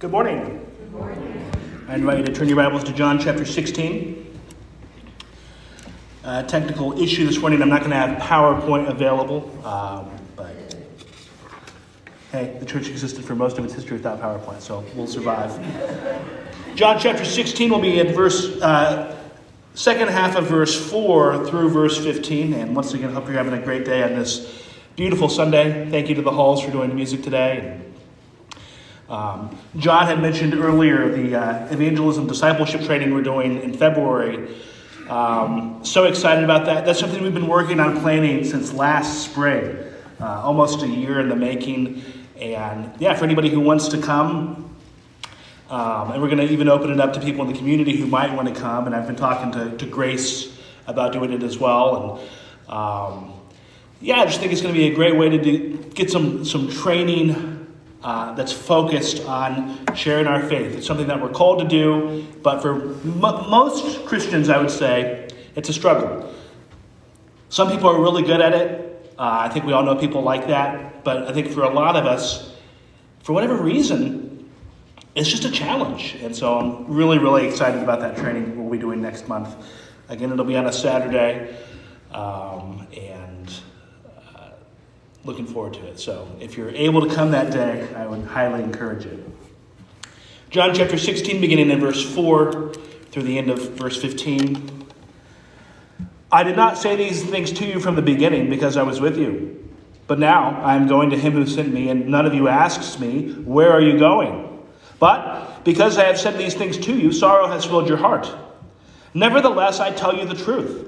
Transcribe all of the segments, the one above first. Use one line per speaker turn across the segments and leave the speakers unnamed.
Good morning. Good morning. I invite you to turn your Bibles to John chapter 16. Uh, technical issue this morning, I'm not going to have PowerPoint available, um, but hey, the church existed for most of its history without PowerPoint, so we'll survive. John chapter 16 will be at verse, uh, second half of verse 4 through verse 15. And once again, hope you're having a great day on this beautiful Sunday. Thank you to the Halls for doing the music today. Um, John had mentioned earlier the uh, evangelism discipleship training we're doing in February. Um, so excited about that. That's something we've been working on planning since last spring, uh, almost a year in the making. And yeah, for anybody who wants to come, um, and we're going to even open it up to people in the community who might want to come. And I've been talking to, to Grace about doing it as well. And um, yeah, I just think it's going to be a great way to do, get some, some training uh, that's focused on sharing our faith. It's something that we're called to do, but for most Christians, I would say it's a struggle. Some people are really good at it. Uh, I think we all know people like that. But I think for a lot of us, for whatever reason, it's just a challenge. And so I'm really, really excited about that training we'll be doing next month. Again, it'll be on a Saturday. Um, and looking forward to it. So if you're able to come that day, I would highly encourage it. John chapter 16, beginning in verse 4 through the end of verse 15. I did not say these things to you from the beginning because I was with you. But now I am going to him who sent me, and none of you asks me, Where are you going? But because I have said these things to you, sorrow has filled your heart. Nevertheless, I tell you the truth.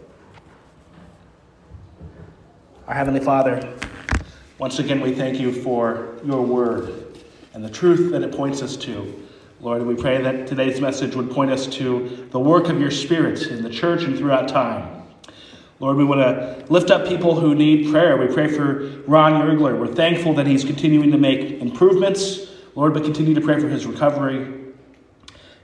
Our Heavenly Father, once again we thank you for your word and the truth that it points us to. Lord, we pray that today's message would point us to the work of your Spirit in the church and throughout time. Lord, we want to lift up people who need prayer. We pray for Ron Yergler. We're thankful that he's continuing to make improvements. Lord, but continue to pray for his recovery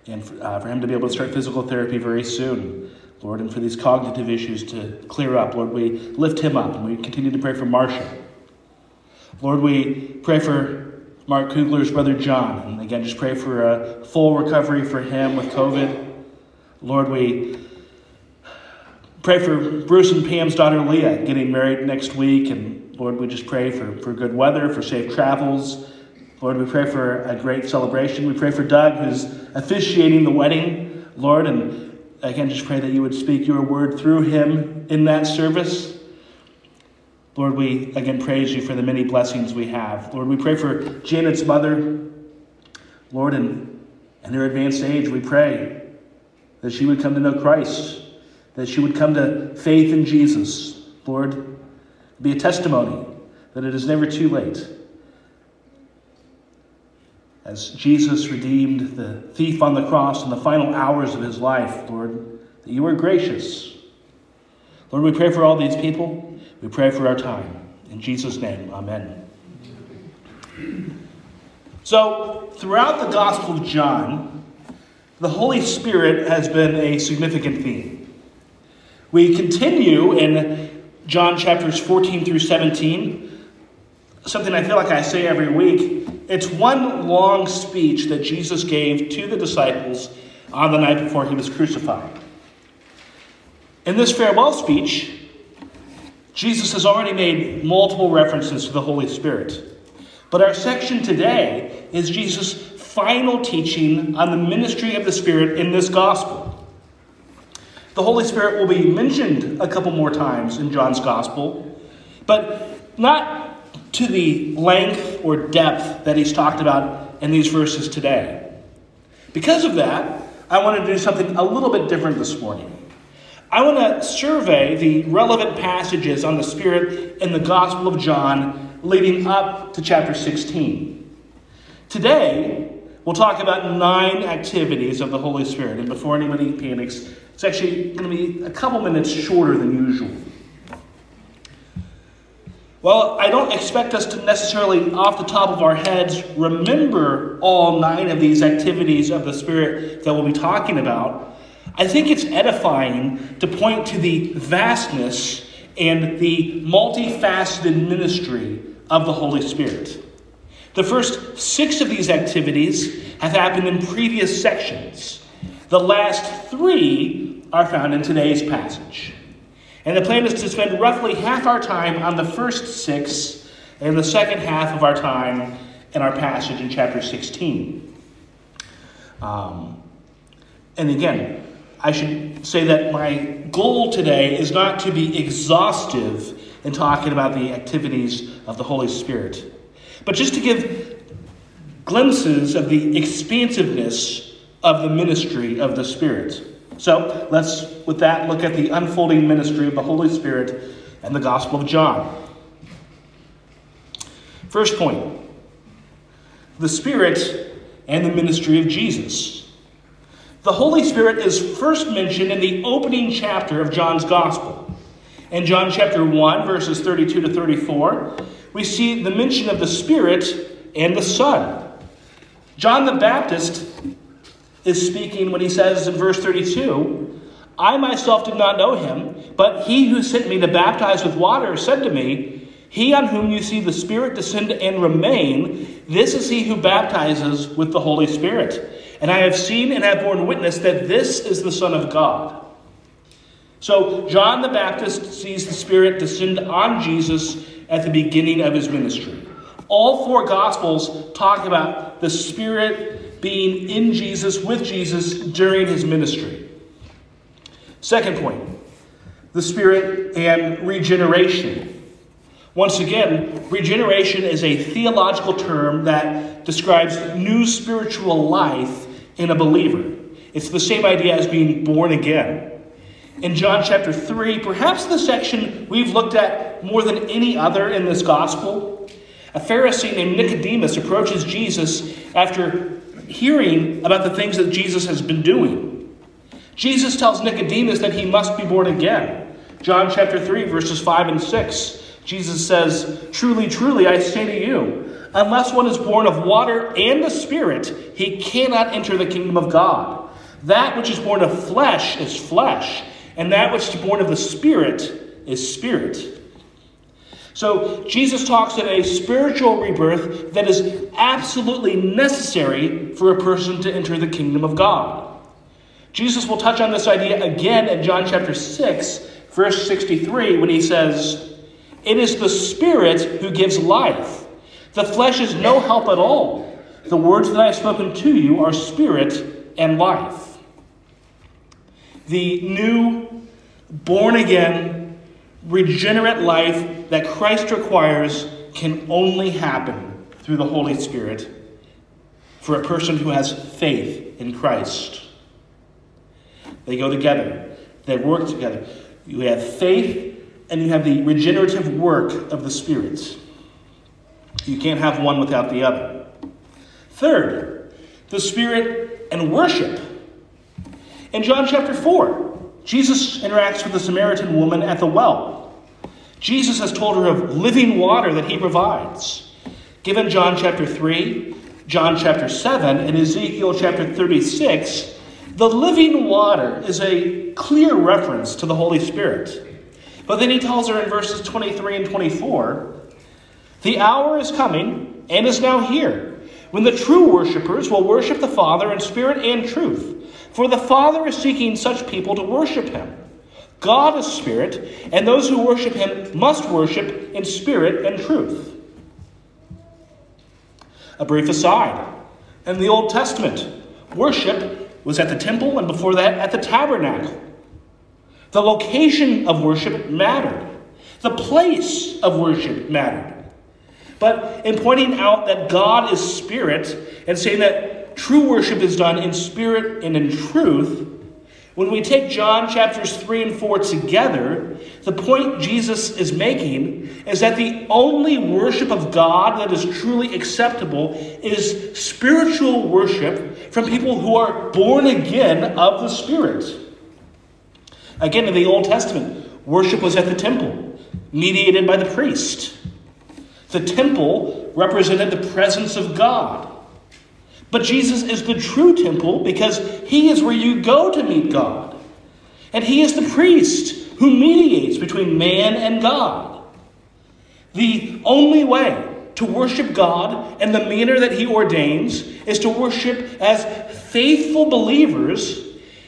and for, uh, for him to be able to start physical therapy very soon. Lord, and for these cognitive issues to clear up. Lord, we lift him up and we continue to pray for Marcia. Lord, we pray for Mark Kugler's brother John. And again, just pray for a full recovery for him with COVID. Lord, we pray for Bruce and Pam's daughter Leah getting married next week. And Lord, we just pray for, for good weather, for safe travels. Lord, we pray for a great celebration. We pray for Doug, who's officiating the wedding. Lord, and again, just pray that you would speak your word through him in that service. Lord, we again praise you for the many blessings we have. Lord, we pray for Janet's mother. Lord, in, in her advanced age, we pray that she would come to know Christ, that she would come to faith in Jesus. Lord, be a testimony that it is never too late as Jesus redeemed the thief on the cross in the final hours of his life, Lord, that you are gracious. Lord, we pray for all these people. We pray for our time. In Jesus' name, amen. So, throughout the Gospel of John, the Holy Spirit has been a significant theme. We continue in John chapters 14 through 17, something I feel like I say every week it's one long speech that Jesus gave to the disciples on the night before he was crucified. In this farewell speech, Jesus has already made multiple references to the Holy Spirit. But our section today is Jesus' final teaching on the ministry of the Spirit in this gospel. The Holy Spirit will be mentioned a couple more times in John's Gospel, but not to the length or depth that he's talked about in these verses today. Because of that, I want to do something a little bit different this morning. I want to survey the relevant passages on the Spirit in the Gospel of John leading up to chapter 16. Today, we'll talk about nine activities of the Holy Spirit. And before anybody panics, it's actually going to be a couple minutes shorter than usual. Well, I don't expect us to necessarily, off the top of our heads, remember all nine of these activities of the Spirit that we'll be talking about. I think it's edifying to point to the vastness and the multifaceted ministry of the Holy Spirit. The first six of these activities have happened in previous sections. The last three are found in today's passage. And the plan is to spend roughly half our time on the first six and the second half of our time in our passage in chapter 16. Um, and again, I should say that my goal today is not to be exhaustive in talking about the activities of the Holy Spirit, but just to give glimpses of the expansiveness of the ministry of the Spirit. So let's, with that, look at the unfolding ministry of the Holy Spirit and the Gospel of John. First point the Spirit and the ministry of Jesus. The Holy Spirit is first mentioned in the opening chapter of John's Gospel. In John chapter 1, verses 32 to 34, we see the mention of the Spirit and the Son. John the Baptist is speaking when he says in verse 32 I myself did not know him, but he who sent me to baptize with water said to me, He on whom you see the Spirit descend and remain, this is he who baptizes with the Holy Spirit. And I have seen and have borne witness that this is the Son of God. So, John the Baptist sees the Spirit descend on Jesus at the beginning of his ministry. All four Gospels talk about the Spirit being in Jesus, with Jesus during his ministry. Second point the Spirit and regeneration. Once again, regeneration is a theological term that describes new spiritual life in a believer. It's the same idea as being born again. In John chapter 3, perhaps the section we've looked at more than any other in this gospel, a Pharisee named Nicodemus approaches Jesus after hearing about the things that Jesus has been doing. Jesus tells Nicodemus that he must be born again. John chapter 3, verses 5 and 6. Jesus says, Truly, truly, I say to you, unless one is born of water and the Spirit, he cannot enter the kingdom of God. That which is born of flesh is flesh, and that which is born of the Spirit is spirit. So Jesus talks of a spiritual rebirth that is absolutely necessary for a person to enter the kingdom of God. Jesus will touch on this idea again in John chapter 6, verse 63, when he says, It is the Spirit who gives life. The flesh is no help at all. The words that I have spoken to you are spirit and life. The new, born again, regenerate life that Christ requires can only happen through the Holy Spirit for a person who has faith in Christ. They go together, they work together. You have faith and you have the regenerative work of the Spirit. You can't have one without the other. Third, the Spirit and worship. In John chapter 4, Jesus interacts with the Samaritan woman at the well. Jesus has told her of living water that he provides. Given John chapter 3, John chapter 7, and Ezekiel chapter 36, the living water is a clear reference to the Holy Spirit. But then he tells her in verses 23 and 24 The hour is coming and is now here when the true worshippers will worship the Father in spirit and truth. For the Father is seeking such people to worship him. God is spirit, and those who worship him must worship in spirit and truth. A brief aside in the Old Testament, worship was at the temple, and before that, at the tabernacle. The location of worship mattered. The place of worship mattered. But in pointing out that God is spirit and saying that true worship is done in spirit and in truth, when we take John chapters 3 and 4 together, the point Jesus is making is that the only worship of God that is truly acceptable is spiritual worship from people who are born again of the Spirit. Again, in the Old Testament, worship was at the temple, mediated by the priest. The temple represented the presence of God. But Jesus is the true temple because he is where you go to meet God. And he is the priest who mediates between man and God. The only way to worship God in the manner that he ordains is to worship as faithful believers.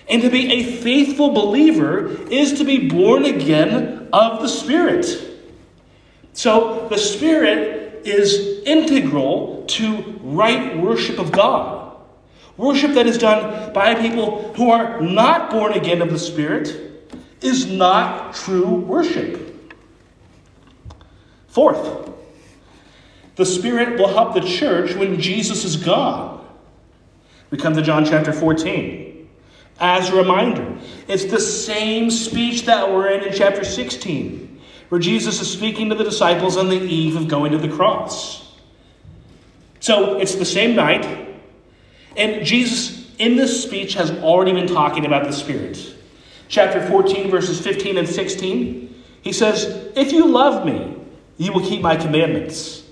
And to be a faithful believer is to be born again of the Spirit. So the Spirit is integral to right worship of God. Worship that is done by people who are not born again of the Spirit is not true worship. Fourth, the Spirit will help the church when Jesus is gone. We come to John chapter 14. As a reminder, it's the same speech that we're in in chapter 16, where Jesus is speaking to the disciples on the eve of going to the cross. So it's the same night, and Jesus, in this speech, has already been talking about the Spirit. Chapter 14, verses 15 and 16, he says, If you love me, you will keep my commandments.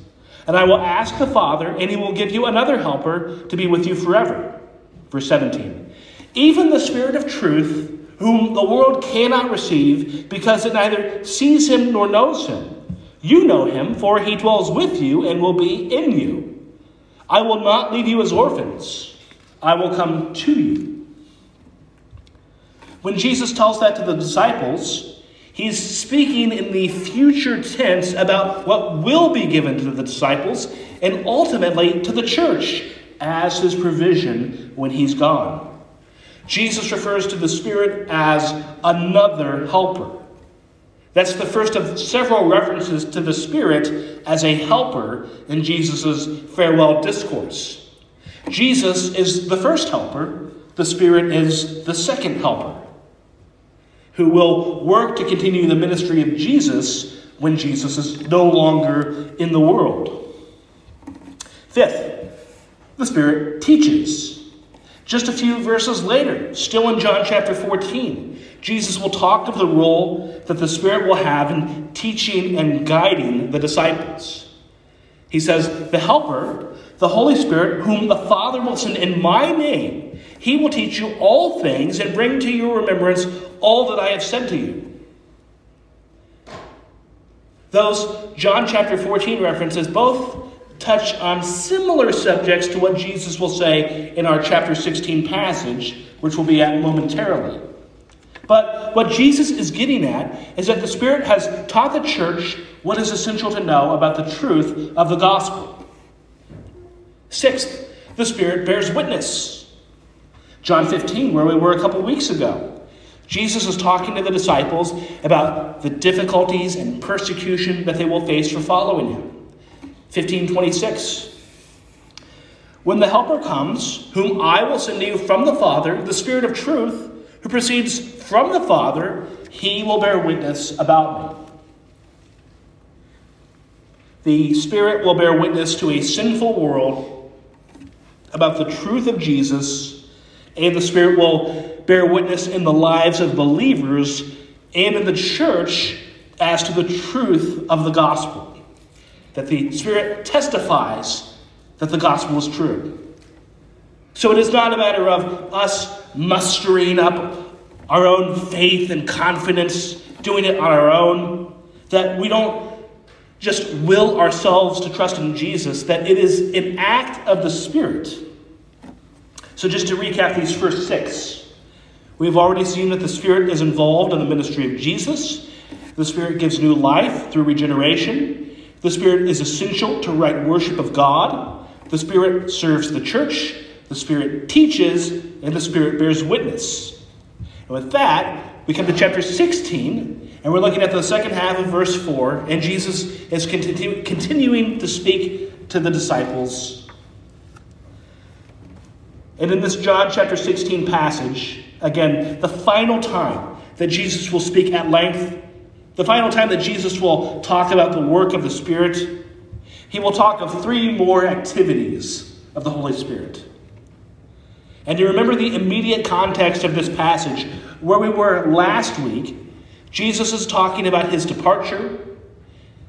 And I will ask the Father, and he will give you another helper to be with you forever. Verse 17. Even the Spirit of truth, whom the world cannot receive, because it neither sees him nor knows him. You know him, for he dwells with you and will be in you. I will not leave you as orphans, I will come to you. When Jesus tells that to the disciples, he's speaking in the future tense about what will be given to the disciples and ultimately to the church as his provision when he's gone. Jesus refers to the Spirit as another helper. That's the first of several references to the Spirit as a helper in Jesus' farewell discourse. Jesus is the first helper, the Spirit is the second helper, who will work to continue the ministry of Jesus when Jesus is no longer in the world. Fifth, the Spirit teaches. Just a few verses later, still in John chapter 14, Jesus will talk of the role that the Spirit will have in teaching and guiding the disciples. He says, The Helper, the Holy Spirit, whom the Father will send in my name, he will teach you all things and bring to your remembrance all that I have said to you. Those John chapter 14 references both touch on similar subjects to what Jesus will say in our chapter 16 passage, which we'll be at momentarily. But what Jesus is getting at is that the Spirit has taught the church what is essential to know about the truth of the gospel. Sixth, the Spirit bears witness. John 15, where we were a couple weeks ago. Jesus is talking to the disciples about the difficulties and persecution that they will face for following him. 1526. When the Helper comes, whom I will send to you from the Father, the Spirit of truth, who proceeds from the Father, he will bear witness about me. The Spirit will bear witness to a sinful world about the truth of Jesus, and the Spirit will bear witness in the lives of believers and in the church as to the truth of the gospel. That the Spirit testifies that the gospel is true. So it is not a matter of us mustering up our own faith and confidence, doing it on our own, that we don't just will ourselves to trust in Jesus, that it is an act of the Spirit. So, just to recap these first six, we've already seen that the Spirit is involved in the ministry of Jesus. The Spirit gives new life through regeneration. The Spirit is essential to right worship of God. The Spirit serves the church. The Spirit teaches, and the Spirit bears witness. And with that, we come to chapter 16, and we're looking at the second half of verse 4, and Jesus is continu- continuing to speak to the disciples. And in this John chapter 16 passage, again, the final time that Jesus will speak at length, the final time that Jesus will talk about the work of the Spirit, he will talk of three more activities of the Holy Spirit. And you remember the immediate context of this passage where we were last week. Jesus is talking about his departure.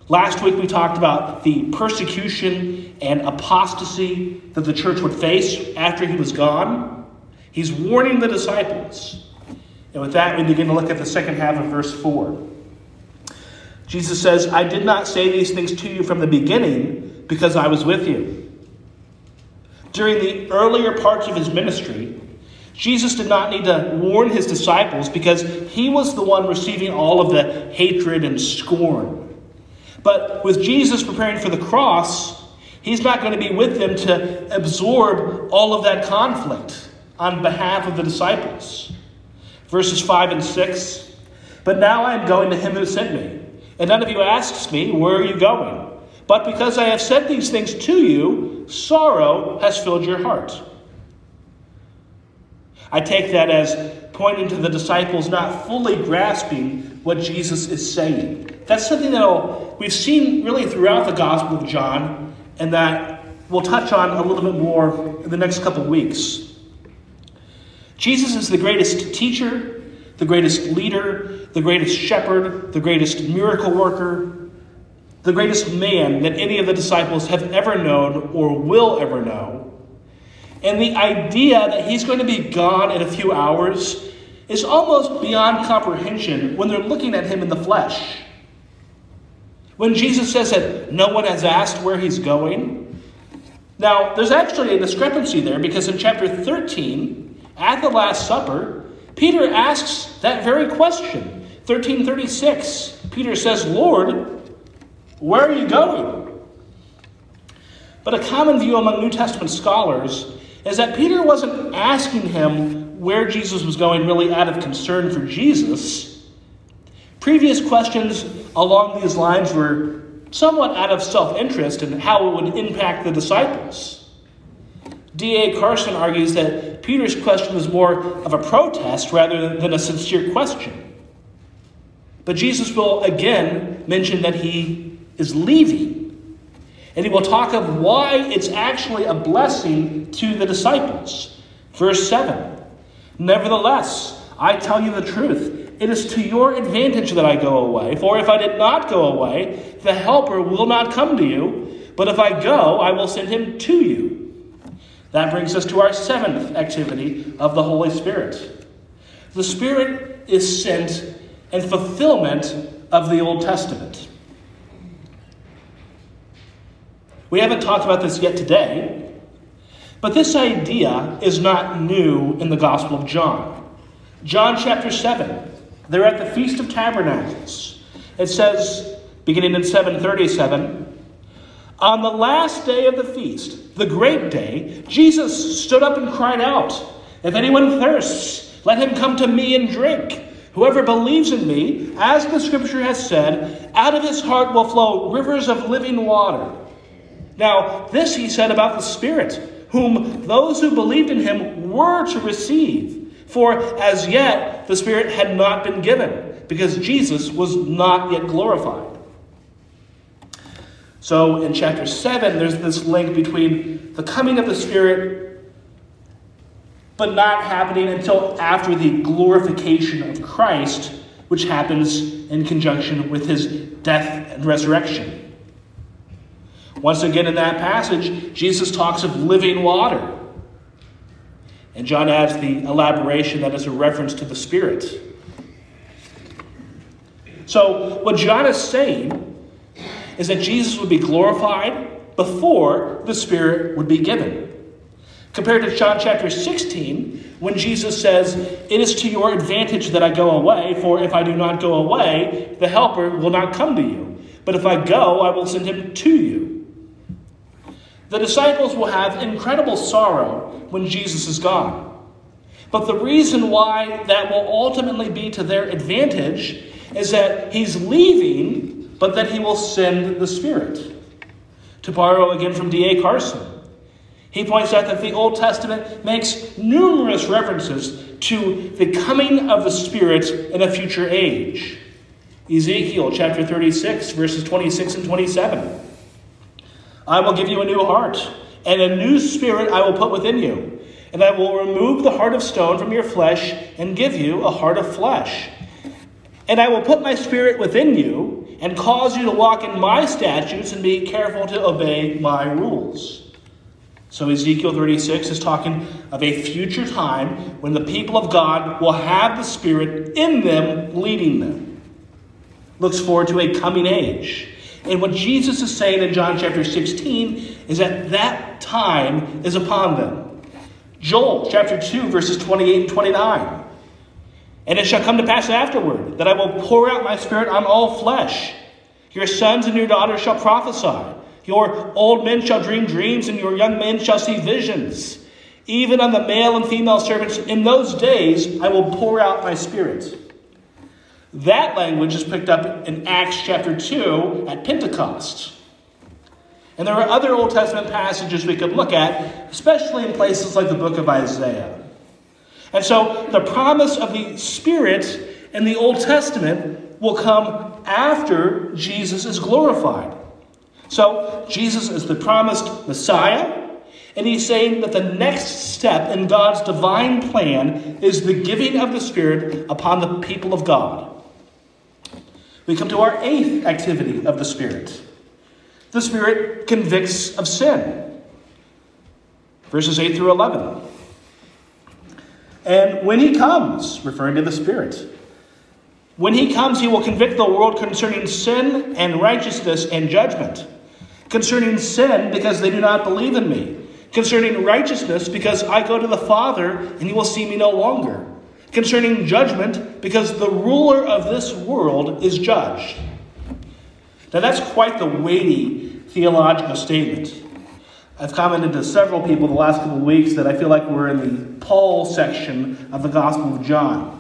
Last week we talked about the persecution and apostasy that the church would face after he was gone. He's warning the disciples. And with that, we begin to look at the second half of verse 4. Jesus says, I did not say these things to you from the beginning because I was with you. During the earlier parts of his ministry, Jesus did not need to warn his disciples because he was the one receiving all of the hatred and scorn. But with Jesus preparing for the cross, he's not going to be with them to absorb all of that conflict on behalf of the disciples. Verses 5 and 6 But now I am going to him who sent me, and none of you asks me, Where are you going? But because I have said these things to you, sorrow has filled your heart. I take that as pointing to the disciples not fully grasping what Jesus is saying. That's something that we've seen really throughout the Gospel of John, and that we'll touch on a little bit more in the next couple weeks. Jesus is the greatest teacher, the greatest leader, the greatest shepherd, the greatest miracle worker, the greatest man that any of the disciples have ever known or will ever know. And the idea that he's going to be gone in a few hours is almost beyond comprehension when they're looking at him in the flesh. When Jesus says that no one has asked where he's going, now there's actually a discrepancy there because in chapter 13, at the Last Supper, Peter asks that very question. 1336, Peter says, Lord, where are you going? But a common view among New Testament scholars is that Peter wasn't asking him where Jesus was going really out of concern for Jesus. Previous questions along these lines were somewhat out of self interest and how it would impact the disciples. D.A. Carson argues that Peter's question was more of a protest rather than a sincere question. But Jesus will again mention that he is leaving. And he will talk of why it's actually a blessing to the disciples. Verse 7 Nevertheless, I tell you the truth. It is to your advantage that I go away. For if I did not go away, the Helper will not come to you. But if I go, I will send him to you. That brings us to our seventh activity of the Holy Spirit. The Spirit is sent in fulfillment of the Old Testament. We haven't talked about this yet today, but this idea is not new in the Gospel of John. John chapter 7, they're at the Feast of Tabernacles. It says, beginning in 737, on the last day of the feast, the great day, Jesus stood up and cried out, If anyone thirsts, let him come to me and drink. Whoever believes in me, as the scripture has said, out of his heart will flow rivers of living water. Now, this he said about the Spirit, whom those who believed in him were to receive. For as yet the Spirit had not been given, because Jesus was not yet glorified. So in chapter 7, there's this link between the coming of the Spirit, but not happening until after the glorification of Christ, which happens in conjunction with his death and resurrection. Once again, in that passage, Jesus talks of living water. And John adds the elaboration that is a reference to the Spirit. So, what John is saying is that Jesus would be glorified before the Spirit would be given. Compared to John chapter 16, when Jesus says, It is to your advantage that I go away, for if I do not go away, the Helper will not come to you. But if I go, I will send him to you. The disciples will have incredible sorrow when Jesus is gone. But the reason why that will ultimately be to their advantage is that he's leaving, but that he will send the Spirit. To borrow again from D.A. Carson, he points out that the Old Testament makes numerous references to the coming of the Spirit in a future age. Ezekiel chapter 36, verses 26 and 27. I will give you a new heart, and a new spirit I will put within you. And I will remove the heart of stone from your flesh and give you a heart of flesh. And I will put my spirit within you and cause you to walk in my statutes and be careful to obey my rules. So, Ezekiel 36 is talking of a future time when the people of God will have the Spirit in them, leading them. Looks forward to a coming age. And what Jesus is saying in John chapter 16 is that that time is upon them. Joel chapter 2, verses 28 and 29. And it shall come to pass afterward that I will pour out my Spirit on all flesh. Your sons and your daughters shall prophesy. Your old men shall dream dreams, and your young men shall see visions. Even on the male and female servants, in those days I will pour out my spirit. That language is picked up in Acts chapter 2 at Pentecost. And there are other Old Testament passages we could look at, especially in places like the book of Isaiah. And so the promise of the Spirit in the Old Testament will come after Jesus is glorified. So, Jesus is the promised Messiah, and he's saying that the next step in God's divine plan is the giving of the Spirit upon the people of God. We come to our eighth activity of the Spirit. The Spirit convicts of sin. Verses 8 through 11. And when he comes, referring to the Spirit, when he comes, he will convict the world concerning sin and righteousness and judgment concerning sin because they do not believe in me, concerning righteousness because I go to the Father and he will see me no longer, concerning judgment because the ruler of this world is judged. Now that's quite the weighty theological statement. I've commented to several people the last couple of weeks that I feel like we're in the Paul section of the Gospel of John.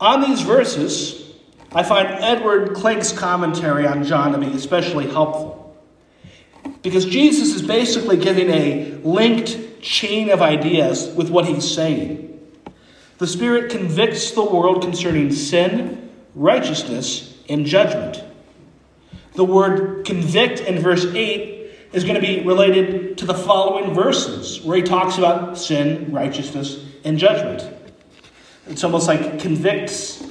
On these verses, I find Edward Klink's commentary on John to be especially helpful. Because Jesus is basically giving a linked chain of ideas with what he's saying. The Spirit convicts the world concerning sin, righteousness, and judgment. The word convict in verse 8 is going to be related to the following verses, where he talks about sin, righteousness, and judgment. It's almost like convicts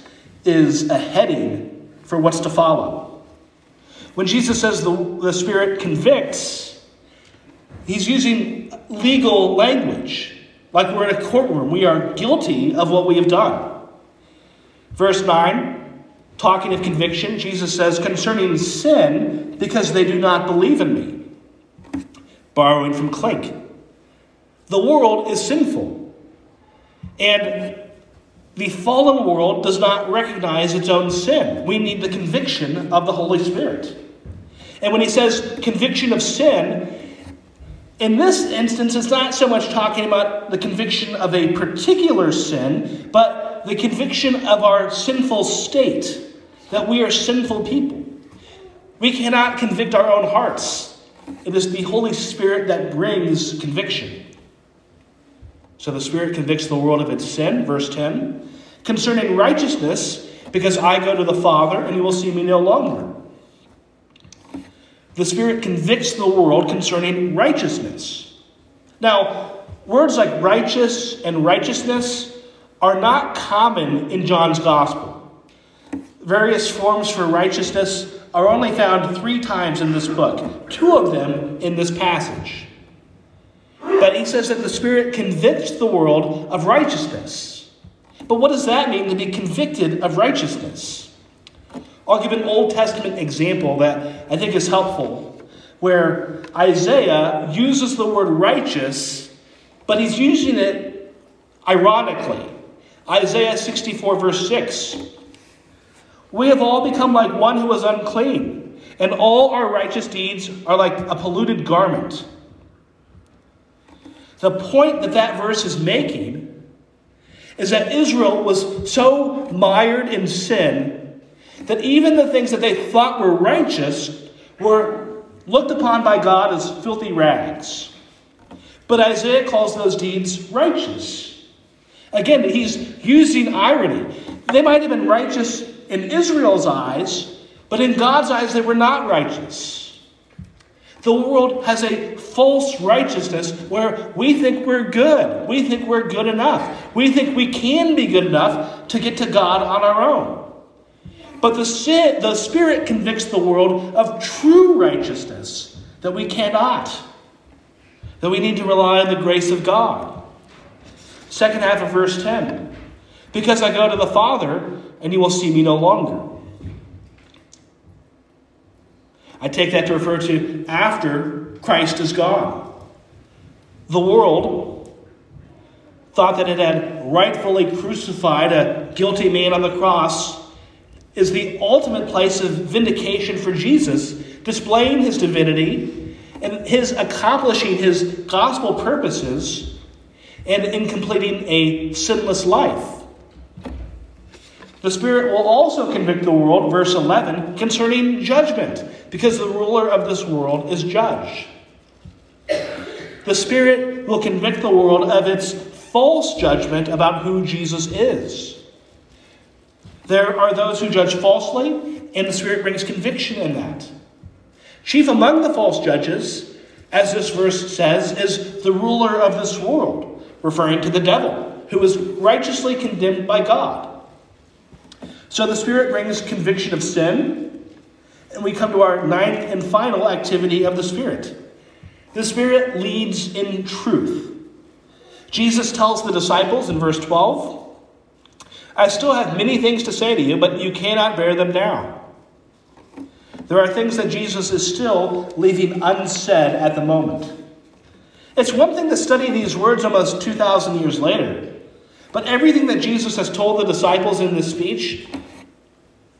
is a heading for what's to follow. When Jesus says the, the Spirit convicts, he's using legal language, like we're in a courtroom. We are guilty of what we have done. Verse 9, talking of conviction, Jesus says, concerning sin, because they do not believe in me. Borrowing from Klink. The world is sinful. And the fallen world does not recognize its own sin. We need the conviction of the Holy Spirit. And when he says conviction of sin, in this instance, it's not so much talking about the conviction of a particular sin, but the conviction of our sinful state, that we are sinful people. We cannot convict our own hearts. It is the Holy Spirit that brings conviction. So the Spirit convicts the world of its sin, verse 10. Concerning righteousness, because I go to the Father and you will see me no longer. The Spirit convicts the world concerning righteousness. Now, words like righteous and righteousness are not common in John's Gospel. Various forms for righteousness are only found three times in this book, two of them in this passage. But he says that the Spirit convicts the world of righteousness. But what does that mean to be convicted of righteousness? I'll give an Old Testament example that I think is helpful, where Isaiah uses the word righteous, but he's using it ironically. Isaiah 64, verse 6. We have all become like one who is unclean, and all our righteous deeds are like a polluted garment. The point that that verse is making is that Israel was so mired in sin that even the things that they thought were righteous were looked upon by God as filthy rags. But Isaiah calls those deeds righteous. Again, he's using irony. They might have been righteous in Israel's eyes, but in God's eyes, they were not righteous. The world has a false righteousness where we think we're good. We think we're good enough. We think we can be good enough to get to God on our own. But the, sin, the Spirit convicts the world of true righteousness that we cannot, that we need to rely on the grace of God. Second half of verse 10 Because I go to the Father, and you will see me no longer. I take that to refer to after Christ is gone. The world thought that it had rightfully crucified a guilty man on the cross is the ultimate place of vindication for Jesus, displaying his divinity and his accomplishing his gospel purposes and in completing a sinless life. The Spirit will also convict the world, verse 11, concerning judgment, because the ruler of this world is judge. The Spirit will convict the world of its false judgment about who Jesus is. There are those who judge falsely, and the Spirit brings conviction in that. Chief among the false judges, as this verse says, is the ruler of this world, referring to the devil, who is righteously condemned by God. So the Spirit brings conviction of sin, and we come to our ninth and final activity of the Spirit. The Spirit leads in truth. Jesus tells the disciples in verse 12, I still have many things to say to you, but you cannot bear them now. There are things that Jesus is still leaving unsaid at the moment. It's one thing to study these words almost 2,000 years later. But everything that Jesus has told the disciples in this speech,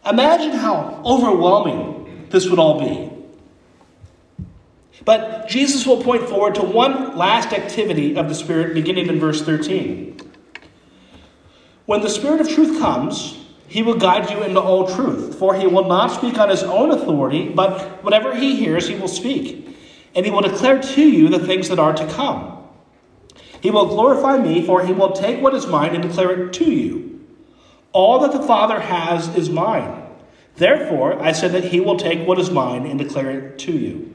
imagine how overwhelming this would all be. But Jesus will point forward to one last activity of the Spirit beginning in verse 13. When the Spirit of truth comes, he will guide you into all truth, for he will not speak on his own authority, but whatever he hears, he will speak, and he will declare to you the things that are to come. He will glorify me, for he will take what is mine and declare it to you. All that the Father has is mine. Therefore, I said that he will take what is mine and declare it to you.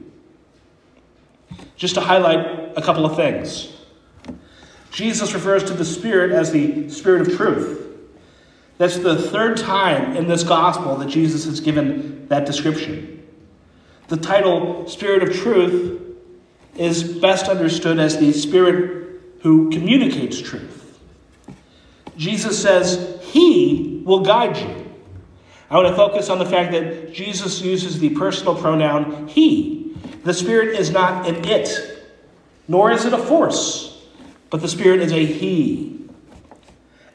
Just to highlight a couple of things. Jesus refers to the Spirit as the Spirit of truth. That's the third time in this gospel that Jesus has given that description. The title Spirit of Truth is best understood as the Spirit who communicates truth. Jesus says he will guide you. I want to focus on the fact that Jesus uses the personal pronoun he. The Spirit is not an it, nor is it a force, but the Spirit is a he.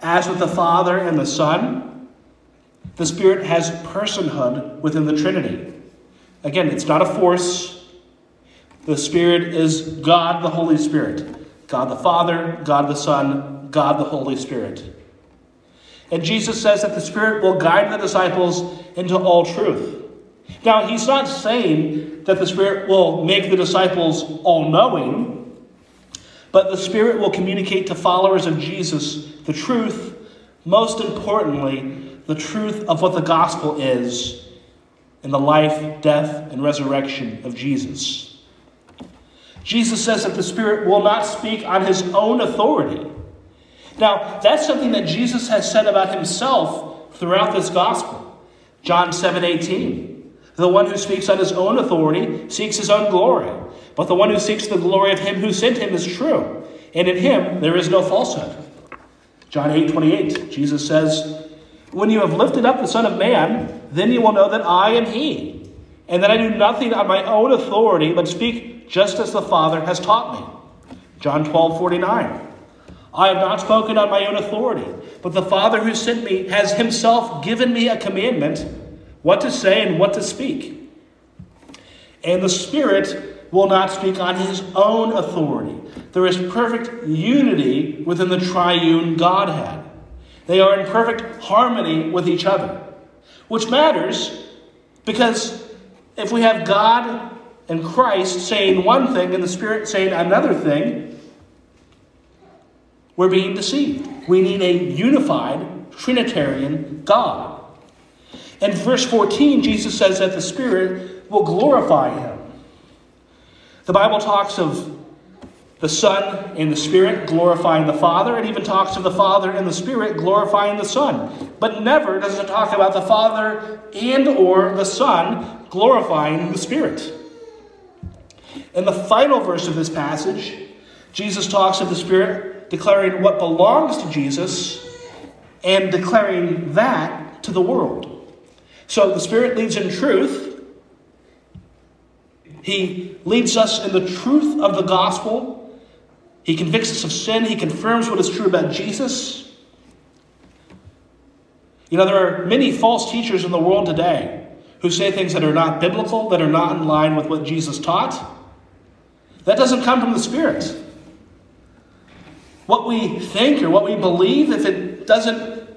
As with the Father and the Son, the Spirit has personhood within the Trinity. Again, it's not a force. The Spirit is God, the Holy Spirit. God the Father, God the Son, God the Holy Spirit. And Jesus says that the Spirit will guide the disciples into all truth. Now, he's not saying that the Spirit will make the disciples all knowing, but the Spirit will communicate to followers of Jesus the truth, most importantly, the truth of what the gospel is in the life, death, and resurrection of Jesus. Jesus says that the Spirit will not speak on his own authority. Now, that's something that Jesus has said about himself throughout this gospel. John 7 18. The one who speaks on his own authority seeks his own glory, but the one who seeks the glory of him who sent him is true, and in him there is no falsehood. John 8 28. Jesus says, When you have lifted up the Son of Man, then you will know that I am he, and that I do nothing on my own authority, but speak just as the Father has taught me. John 12, 49. I have not spoken on my own authority, but the Father who sent me has himself given me a commandment what to say and what to speak. And the Spirit will not speak on his own authority. There is perfect unity within the triune Godhead. They are in perfect harmony with each other, which matters because if we have God and Christ saying one thing and the Spirit saying another thing, we're being deceived. We need a unified Trinitarian God. In verse 14, Jesus says that the Spirit will glorify him. The Bible talks of the Son and the Spirit glorifying the Father. It even talks of the Father and the Spirit glorifying the Son. But never does it talk about the Father and or the Son glorifying the Spirit. In the final verse of this passage, Jesus talks of the Spirit declaring what belongs to Jesus and declaring that to the world. So the Spirit leads in truth. He leads us in the truth of the gospel. He convicts us of sin. He confirms what is true about Jesus. You know, there are many false teachers in the world today who say things that are not biblical, that are not in line with what Jesus taught. That doesn't come from the Spirit. What we think or what we believe, if it doesn't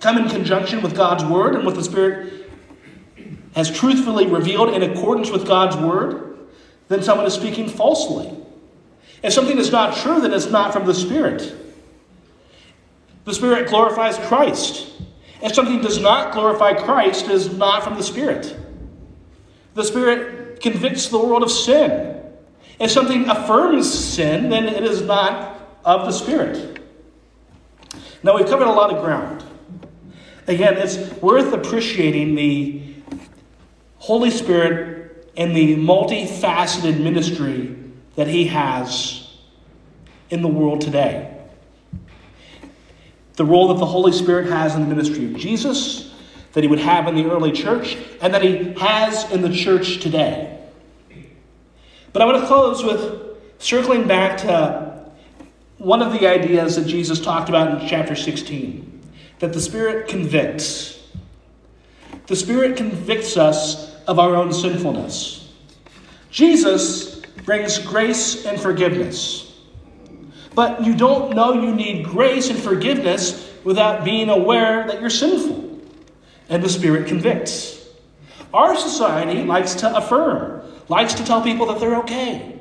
come in conjunction with God's Word and what the Spirit has truthfully revealed in accordance with God's Word, then someone is speaking falsely. If something is not true, then it's not from the Spirit. The Spirit glorifies Christ. If something does not glorify Christ, it is not from the Spirit. The Spirit convicts the world of sin. If something affirms sin, then it is not of the Spirit. Now, we've covered a lot of ground. Again, it's worth appreciating the Holy Spirit and the multifaceted ministry that He has in the world today the role that the Holy Spirit has in the ministry of Jesus, that he would have in the early church, and that he has in the church today. But I want to close with circling back to one of the ideas that Jesus talked about in chapter 16 that the Spirit convicts. The Spirit convicts us of our own sinfulness. Jesus brings grace and forgiveness. But you don't know you need grace and forgiveness without being aware that you're sinful. And the Spirit convicts. Our society likes to affirm, likes to tell people that they're okay.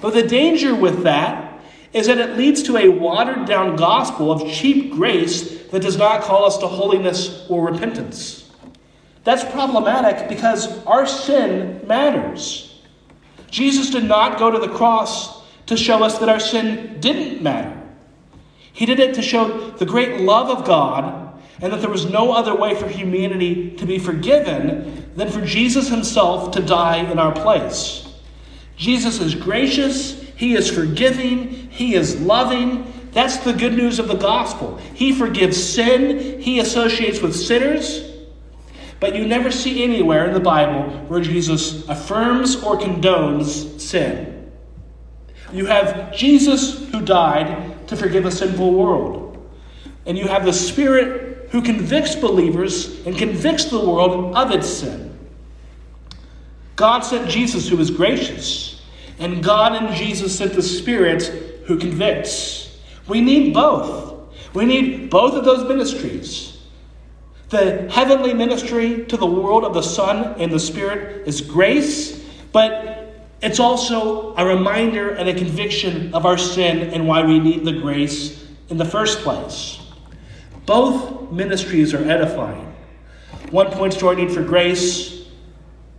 But the danger with that is that it leads to a watered down gospel of cheap grace that does not call us to holiness or repentance. That's problematic because our sin matters. Jesus did not go to the cross to show us that our sin didn't matter. He did it to show the great love of God and that there was no other way for humanity to be forgiven than for Jesus himself to die in our place. Jesus is gracious, he is forgiving, he is loving. That's the good news of the gospel. He forgives sin, he associates with sinners. But you never see anywhere in the Bible where Jesus affirms or condones sin. You have Jesus who died to forgive a sinful world. And you have the Spirit who convicts believers and convicts the world of its sin. God sent Jesus who is gracious, and God and Jesus sent the Spirit who convicts. We need both. We need both of those ministries. The heavenly ministry to the world of the Son and the Spirit is grace, but it's also a reminder and a conviction of our sin and why we need the grace in the first place. Both ministries are edifying. One points to our need for grace,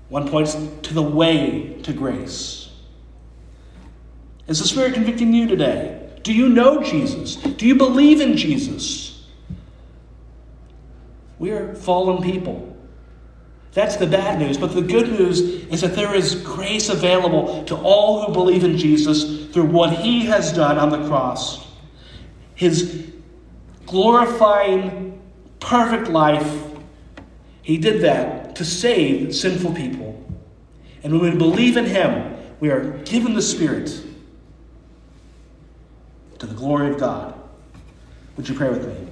one points to the way to grace. Is the Spirit convicting you today? Do you know Jesus? Do you believe in Jesus? We are fallen people. That's the bad news. But the good news is that there is grace available to all who believe in Jesus through what he has done on the cross. His glorifying, perfect life. He did that to save sinful people. And when we believe in him, we are given the Spirit to the glory of God. Would you pray with me?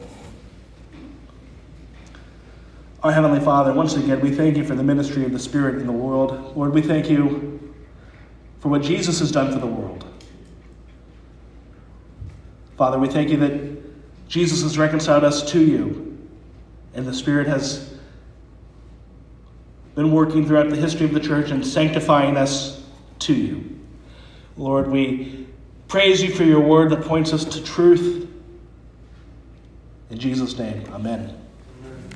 Our Heavenly Father, once again, we thank you for the ministry of the Spirit in the world. Lord, we thank you for what Jesus has done for the world. Father, we thank you that Jesus has reconciled us to you, and the Spirit has been working throughout the history of the church and sanctifying us to you. Lord, we praise you for your word that points us to truth. In Jesus' name, amen.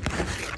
amen.